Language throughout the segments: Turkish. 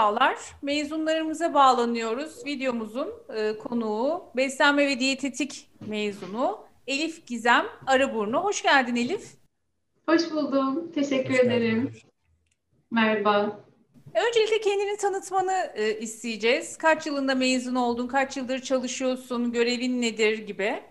Merhabalar, mezunlarımıza bağlanıyoruz. Videomuzun e, konuğu beslenme ve diyetetik mezunu Elif Gizem Arıburnu. Hoş geldin Elif. Hoş buldum, teşekkür Hoş ederim. Merhaba. Öncelikle kendini tanıtmanı e, isteyeceğiz. Kaç yılında mezun oldun, kaç yıldır çalışıyorsun, görevin nedir gibi.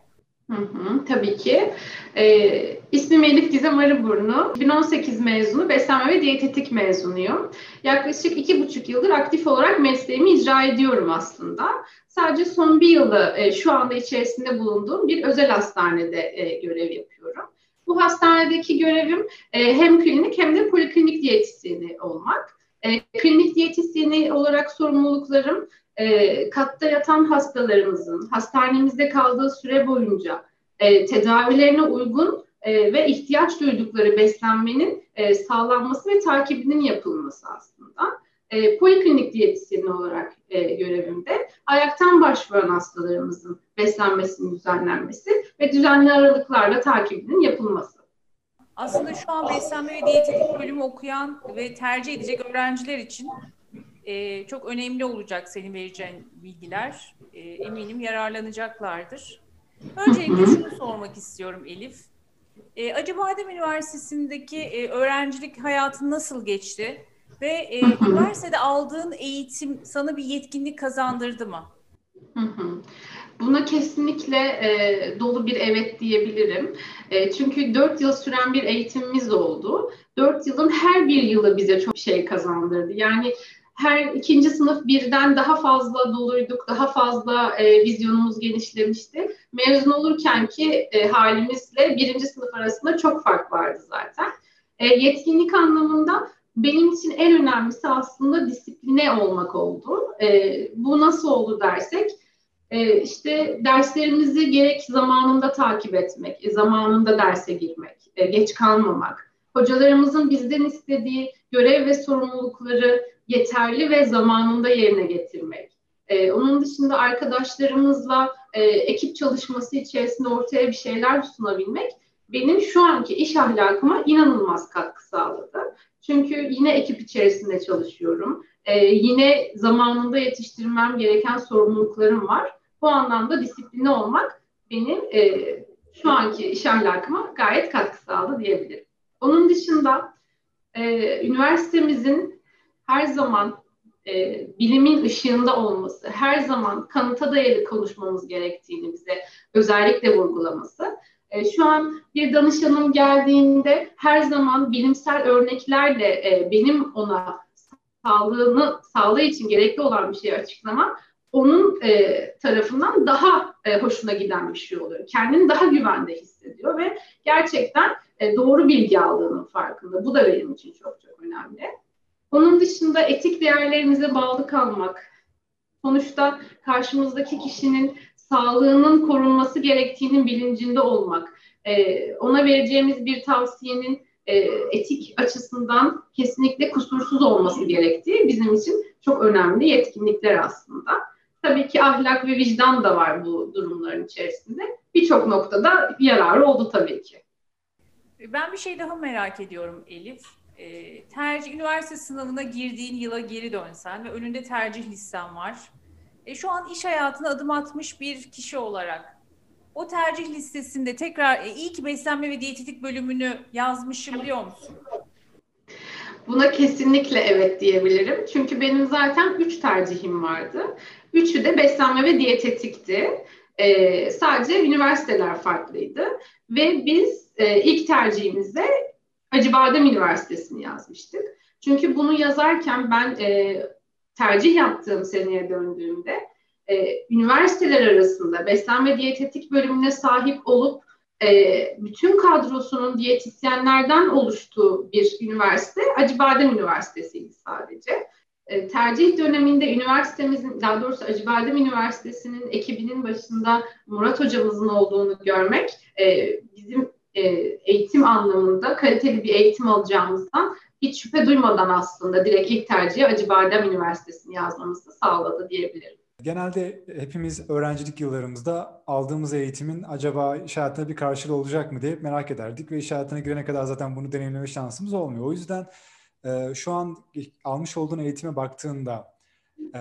Tabii ki. Ee, ismim Elif Gizem Arıburnu. 2018 mezunu, beslenme ve diyetetik mezunuyum. Yaklaşık iki buçuk yıldır aktif olarak mesleğimi icra ediyorum aslında. Sadece son bir yılı e, şu anda içerisinde bulunduğum bir özel hastanede e, görev yapıyorum. Bu hastanedeki görevim e, hem klinik hem de poliklinik diyetisyeni olmak. E, klinik diyetisyeni olarak sorumluluklarım e, katta yatan hastalarımızın hastanemizde kaldığı süre boyunca e, tedavilerine uygun e, ve ihtiyaç duydukları beslenmenin e, sağlanması ve takibinin yapılması aslında. E, poliklinik diyetisyeni olarak e, görevimde ayaktan başvuran hastalarımızın beslenmesinin düzenlenmesi ve düzenli aralıklarla takibinin yapılması. Aslında şu an beslenme ve diyetetik bölümü okuyan ve tercih edecek öğrenciler için e, çok önemli olacak senin vereceğin bilgiler. E, eminim yararlanacaklardır. Öncelikle şunu sormak istiyorum Elif. E, Acıbadem Üniversitesi'ndeki e, öğrencilik hayatın nasıl geçti? Ve e, üniversitede aldığın eğitim sana bir yetkinlik kazandırdı mı? Buna kesinlikle e, dolu bir evet diyebilirim. E, çünkü dört yıl süren bir eğitimimiz oldu. Dört yılın her bir yılı bize çok şey kazandırdı. Yani her ikinci sınıf birden daha fazla doluyduk, daha fazla e, vizyonumuz genişlemişti. Mezun olurken ki e, halimizle birinci sınıf arasında çok fark vardı zaten. E, yetkinlik anlamında benim için en önemlisi aslında disipline olmak oldu. E, bu nasıl oldu dersek, e, işte derslerimizi gerek zamanında takip etmek, e, zamanında derse girmek, e, geç kalmamak, hocalarımızın bizden istediği görev ve sorumlulukları yeterli ve zamanında yerine getirmek. Ee, onun dışında arkadaşlarımızla e, ekip çalışması içerisinde ortaya bir şeyler sunabilmek benim şu anki iş ahlakıma inanılmaz katkı sağladı. Çünkü yine ekip içerisinde çalışıyorum. Ee, yine zamanında yetiştirmem gereken sorumluluklarım var. Bu anlamda disiplinli olmak benim e, şu anki iş ahlakıma gayet katkı sağladı diyebilirim. Onun dışında e, üniversitemizin her zaman e, bilimin ışığında olması, her zaman kanıta dayalı konuşmamız gerektiğini bize özellikle vurgulaması. E, şu an bir danışanım geldiğinde her zaman bilimsel örneklerle e, benim ona sağlığını sağlığı için gerekli olan bir şeyi açıklama onun e, tarafından daha e, hoşuna giden bir şey oluyor. Kendini daha güvende hissediyor ve gerçekten e, doğru bilgi aldığının farkında. Bu da benim için çok çok önemli. Onun dışında etik değerlerimize bağlı kalmak. Sonuçta karşımızdaki kişinin sağlığının korunması gerektiğinin bilincinde olmak. Ee, ona vereceğimiz bir tavsiyenin e, etik açısından kesinlikle kusursuz olması gerektiği bizim için çok önemli yetkinlikler aslında. Tabii ki ahlak ve vicdan da var bu durumların içerisinde. Birçok noktada yararı oldu tabii ki. Ben bir şey daha merak ediyorum Elif e, tercih üniversite sınavına girdiğin yıla geri dönsen ve önünde tercih listen var. E, şu an iş hayatına adım atmış bir kişi olarak o tercih listesinde tekrar e, iyi ki beslenme ve diyetetik bölümünü yazmışım diyor musun? Buna kesinlikle evet diyebilirim. Çünkü benim zaten üç tercihim vardı. Üçü de beslenme ve diyetetikti. Ee, sadece üniversiteler farklıydı. Ve biz e, ilk tercihimizde Acıbadem Üniversitesi'ni yazmıştık. Çünkü bunu yazarken ben e, tercih yaptığım seneye döndüğümde e, üniversiteler arasında beslenme diyetetik bölümüne sahip olup e, bütün kadrosunun diyetisyenlerden oluştuğu bir üniversite Acıbadem Üniversitesi'ydi sadece. E, tercih döneminde üniversitemizin, daha doğrusu Acıbadem Üniversitesi'nin ekibinin başında Murat hocamızın olduğunu görmek e, bizim e, eğitim anlamında kaliteli bir eğitim alacağımızdan hiç şüphe duymadan aslında direkt ilk tercihi Acıbadem Üniversitesi'ni yazmamızı sağladı diyebilirim. Genelde hepimiz öğrencilik yıllarımızda aldığımız eğitimin acaba iş hayatına bir karşılığı olacak mı diye merak ederdik ve iş hayatına girene kadar zaten bunu deneyimleme şansımız olmuyor. O yüzden e, şu an almış olduğun eğitime baktığında e,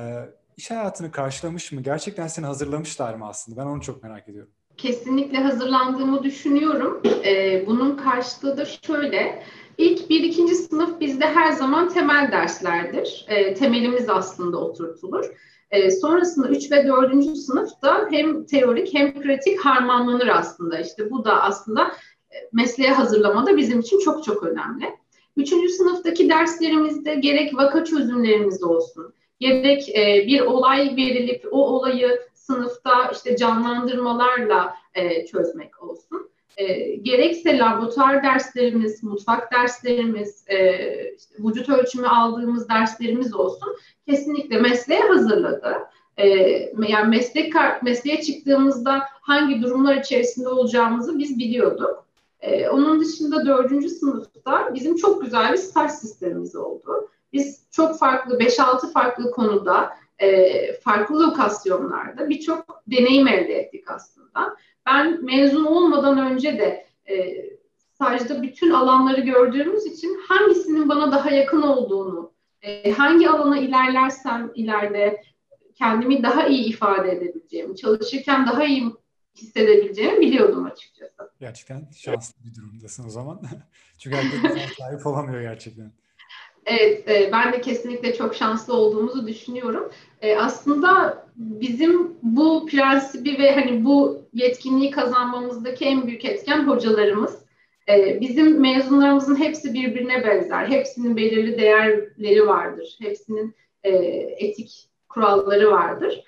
iş hayatını karşılamış mı? Gerçekten seni hazırlamışlar mı aslında? Ben onu çok merak ediyorum. Kesinlikle hazırlandığımı düşünüyorum. E, bunun karşılığı da şöyle. İlk bir ikinci sınıf bizde her zaman temel derslerdir. E, temelimiz aslında oturtulur. E, sonrasında 3 ve 4. sınıfta hem teorik hem pratik harmanlanır aslında. İşte bu da aslında e, mesleğe hazırlamada bizim için çok çok önemli. Üçüncü sınıftaki derslerimizde gerek vaka çözümlerimiz olsun, gerek e, bir olay verilip o olayı sınıfta işte canlandırmalarla e, çözmek olsun. E, gerekse laboratuvar derslerimiz, mutfak derslerimiz, e, işte vücut ölçümü aldığımız derslerimiz olsun kesinlikle mesleğe hazırladı. E, yani meslek mesleğe çıktığımızda hangi durumlar içerisinde olacağımızı biz biliyorduk. E, onun dışında dördüncü sınıfta bizim çok güzel bir staj sistemimiz oldu. Biz çok farklı, 5-6 farklı konuda, e, farklı lokasyonlarda birçok deneyim elde ettik aslında. Ben mezun olmadan önce de e, stajda bütün alanları gördüğümüz için hangisinin bana daha yakın olduğunu, e, hangi alana ilerlersem ileride kendimi daha iyi ifade edebileceğimi, çalışırken daha iyi hissedebileceğimi biliyordum açıkçası. Gerçekten şanslı bir durumdasın o zaman. Çünkü herkes sahip olamıyor gerçekten. Evet, e, ben de kesinlikle çok şanslı olduğumuzu düşünüyorum. E, aslında bizim bu prensibi ve hani bu yetkinliği kazanmamızdaki en büyük etken hocalarımız. E, bizim mezunlarımızın hepsi birbirine benzer. Hepsinin belirli değerleri vardır. Hepsinin e, etik kuralları vardır.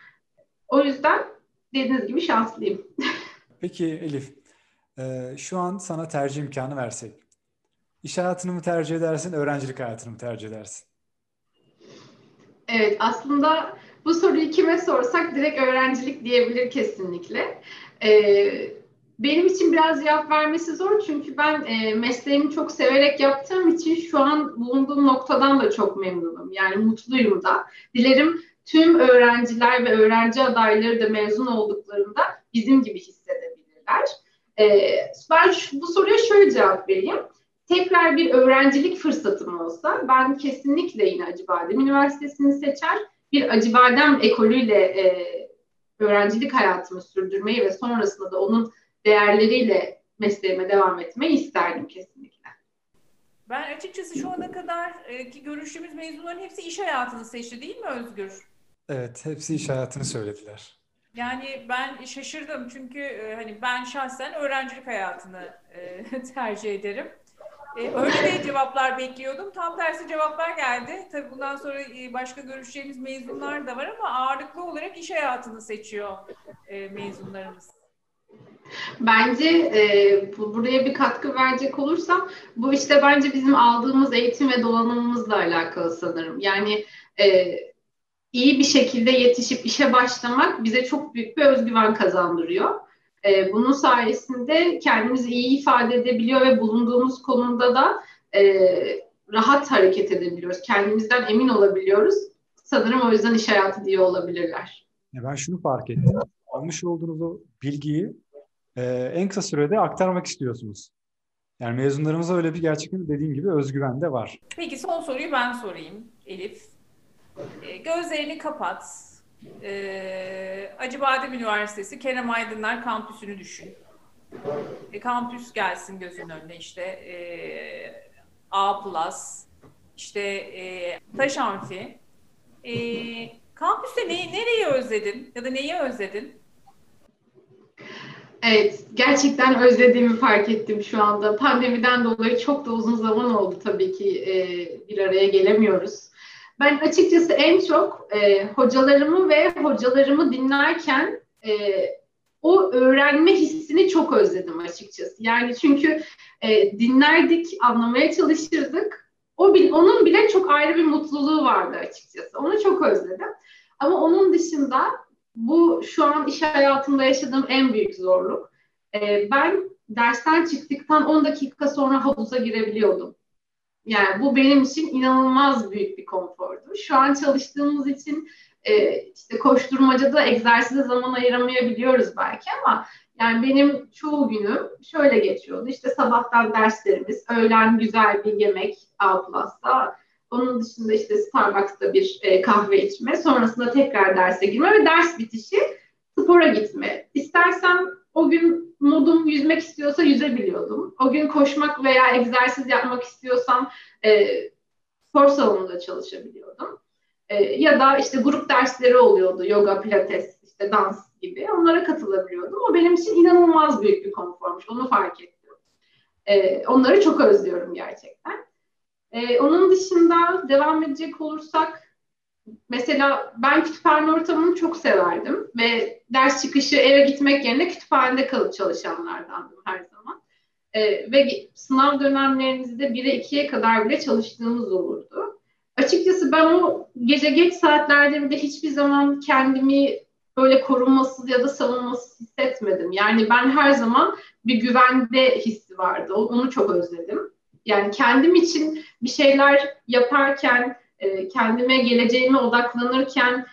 O yüzden dediğiniz gibi şanslıyım. Peki Elif, e, şu an sana tercih imkanı versek, iş hayatını mı tercih edersin, öğrencilik hayatını mı tercih edersin? Evet, aslında bu soruyu kime sorsak direkt öğrencilik diyebilir kesinlikle. Ee, benim için biraz cevap vermesi zor çünkü ben e, mesleğimi çok severek yaptığım için şu an bulunduğum noktadan da çok memnunum. Yani mutluyum da. Dilerim tüm öğrenciler ve öğrenci adayları da mezun olduklarında bizim gibi hissedebilirler. Ee, ben şu, bu soruya şöyle cevap vereyim. Tekrar bir öğrencilik fırsatım olsa ben kesinlikle yine Acıbadem Üniversitesi'ni seçer. Bir Acıbadem ekolüyle e, öğrencilik hayatımı sürdürmeyi ve sonrasında da onun değerleriyle mesleğime devam etmeyi isterdim kesinlikle. Ben açıkçası şu ana kadar e, ki görüştüğümüz mezunların hepsi iş hayatını seçti değil mi Özgür? Evet, hepsi iş hayatını söylediler. Yani ben şaşırdım çünkü e, hani ben şahsen öğrencilik hayatını e, tercih ederim. E, öyle de cevaplar bekliyordum. Tam tersi cevaplar geldi. Tabii bundan sonra e, başka görüşeceğimiz mezunlar da var ama ağırlıklı olarak iş hayatını seçiyor e, mezunlarımız. Bence e, bu, buraya bir katkı verecek olursam bu işte bence bizim aldığımız eğitim ve donanımımızla alakalı sanırım. Yani e, iyi bir şekilde yetişip işe başlamak bize çok büyük bir özgüven kazandırıyor. E, bunun sayesinde kendimizi iyi ifade edebiliyor ve bulunduğumuz konumda da e, rahat hareket edebiliyoruz. Kendimizden emin olabiliyoruz. Sanırım o yüzden iş hayatı diye olabilirler. Ben şunu fark ettim. Almış olduğunuz o bilgiyi e, en kısa sürede aktarmak istiyorsunuz. Yani mezunlarımıza öyle bir gerçekten dediğim gibi özgüven de var. Peki son soruyu ben sorayım Elif. E, gözlerini kapat. E, Acıbadem Üniversitesi Kerem Aydınlar kampüsünü düşün. E, kampüs gelsin gözün önüne işte e, A+, işte e, Taş Amfi. E, kampüste ne, nereyi özledin ya da neyi özledin? Evet, gerçekten özlediğimi fark ettim şu anda. Pandemiden dolayı çok da uzun zaman oldu tabii ki e, bir araya gelemiyoruz. Ben açıkçası en çok e, hocalarımı ve hocalarımı dinlerken e, o öğrenme hissini çok özledim açıkçası. Yani çünkü e, dinlerdik, anlamaya çalışırdık. O onun bile çok ayrı bir mutluluğu vardı açıkçası. Onu çok özledim. Ama onun dışında bu şu an iş hayatımda yaşadığım en büyük zorluk. E, ben dersten çıktıktan 10 dakika sonra havuza girebiliyordum. Yani bu benim için inanılmaz büyük bir konfordu. Şu an çalıştığımız için e, işte koşturmacada egzersize zaman ayıramayabiliyoruz belki ama yani benim çoğu günüm şöyle geçiyordu. İşte sabahtan derslerimiz, öğlen güzel bir yemek A onun dışında işte Starbucks'ta bir e, kahve içme, sonrasında tekrar derse girme ve ders bitişi spora gitme. İstersem o gün modum yüzmek istiyorsa yüzebiliyordum. O gün koşmak veya egzersiz yapmak istiyorsam e, spor salonunda çalışabiliyordum. E, ya da işte grup dersleri oluyordu. Yoga, pilates, işte dans gibi. Onlara katılabiliyordum. O benim için inanılmaz büyük bir konformuş. Onu fark ettim. E, onları çok özlüyorum gerçekten. E, onun dışında devam edecek olursak mesela ben kütüphane ortamını çok severdim ve ders çıkışı eve gitmek yerine kütüphanede kalıp çalışanlardandım her zaman. E, ve sınav dönemlerimizde 1'e 2'ye kadar bile çalıştığımız olurdu. Açıkçası ben o gece geç saatlerde bile hiçbir zaman kendimi böyle korunmasız ya da savunmasız hissetmedim. Yani ben her zaman bir güvende hissi vardı. Onu çok özledim. Yani kendim için bir şeyler yaparken, e, kendime, geleceğime odaklanırken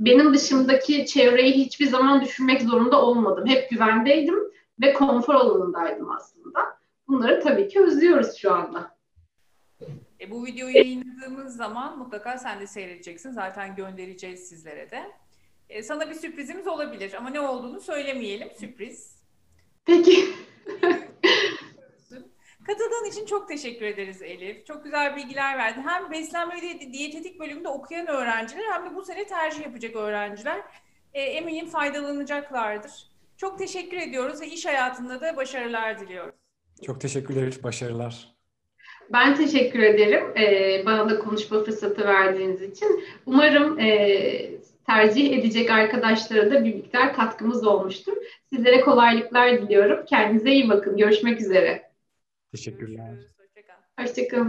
benim dışımdaki çevreyi hiçbir zaman düşünmek zorunda olmadım. Hep güvendeydim ve konfor alanındaydım aslında. Bunları tabii ki özlüyoruz şu anda. E, bu videoyu yayınladığımız zaman mutlaka sen de seyredeceksin. Zaten göndereceğiz sizlere de. E, sana bir sürprizimiz olabilir ama ne olduğunu söylemeyelim. Sürpriz. Peki. Katıldığın için çok teşekkür ederiz Elif. Çok güzel bilgiler verdin. Hem beslenme ve diyetetik bölümünde okuyan öğrenciler hem de bu sene tercih yapacak öğrenciler e, eminim faydalanacaklardır. Çok teşekkür ediyoruz ve iş hayatında da başarılar diliyoruz. Çok teşekkürler Elif. Başarılar. Ben teşekkür ederim. Ee, bana da konuşma fırsatı verdiğiniz için. Umarım e, tercih edecek arkadaşlara da bir miktar katkımız olmuştur. Sizlere kolaylıklar diliyorum. Kendinize iyi bakın. Görüşmek üzere. Teşekkürler. Hoşçakal. Hoşçakalın.